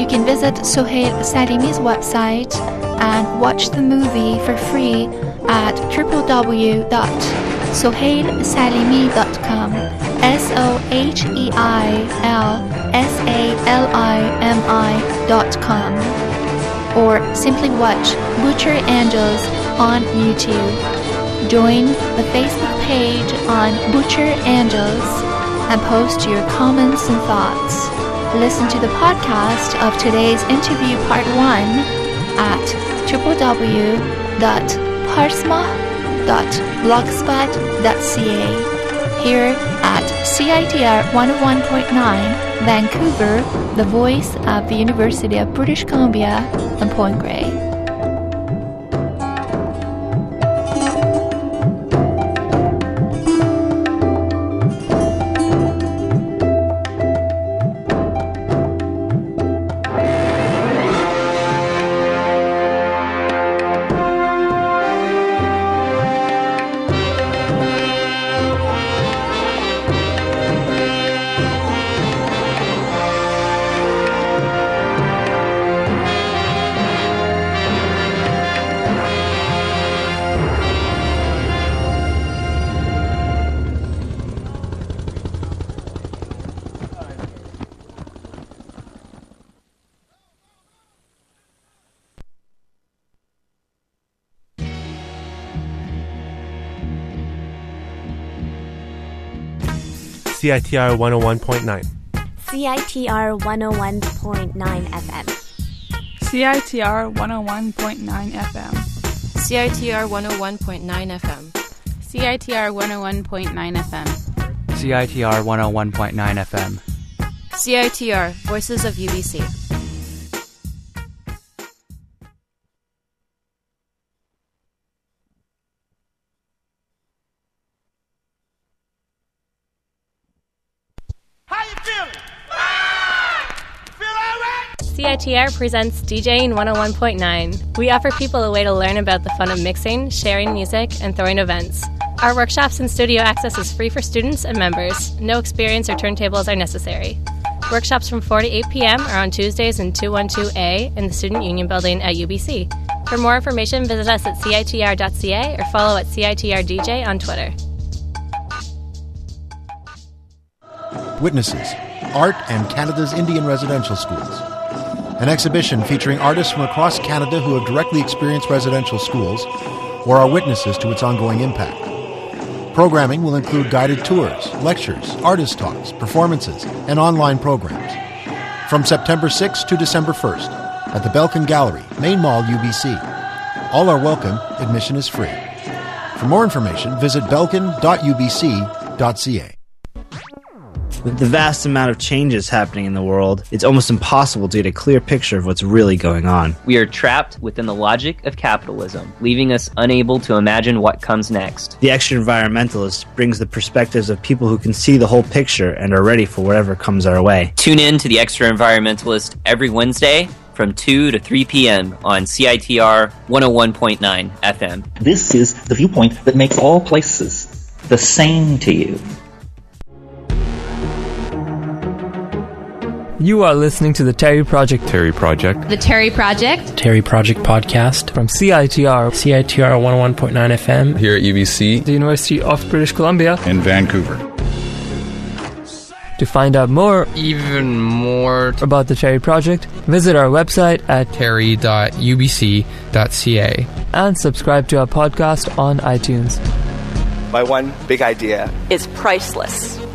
You can visit Soheil Salimi's website and watch the movie for free at www.soheilsalimi.com. S O H E I L S A L I M I.com. Or simply watch Butcher Angels on YouTube. Join the Facebook page on Butcher Angels and post your comments and thoughts. Listen to the podcast of today's interview part 1 at www.parsma.blogspot.ca here at CITR 101.9 Vancouver, the voice of the University of British Columbia and Point Grey. CITR 101.9. CITR 101.9 FM. CITR 101.9 FM. CITR 101.9 FM. CITR 101.9 FM. CITR 101.9 FM. CITR Voices of UBC. CITR presents DJing 101.9. We offer people a way to learn about the fun of mixing, sharing music, and throwing events. Our workshops and studio access is free for students and members. No experience or turntables are necessary. Workshops from 4 to 8 p.m. are on Tuesdays in 212A in the Student Union Building at UBC. For more information, visit us at CITR.ca or follow at CITRDJ on Twitter. Witnesses Art and Canada's Indian Residential Schools. An exhibition featuring artists from across Canada who have directly experienced residential schools or are witnesses to its ongoing impact. Programming will include guided tours, lectures, artist talks, performances, and online programs. From September 6th to December 1st at the Belkin Gallery, Main Mall, UBC. All are welcome, admission is free. For more information, visit belkin.ubc.ca. With the vast amount of changes happening in the world, it's almost impossible to get a clear picture of what's really going on. We are trapped within the logic of capitalism, leaving us unable to imagine what comes next. The extra environmentalist brings the perspectives of people who can see the whole picture and are ready for whatever comes our way. Tune in to the Extra Environmentalist every Wednesday from 2 to 3 p.m. on CITR 101.9 FM. This is the viewpoint that makes all places the same to you. You are listening to The Terry Project. Terry Project. The Terry Project. Terry Project Podcast. From CITR. CITR 101.9 FM. Here at UBC. The University of British Columbia. In Vancouver. To find out more, even more, about the Terry Project, visit our website at terry.ubc.ca and subscribe to our podcast on iTunes. My one big idea is priceless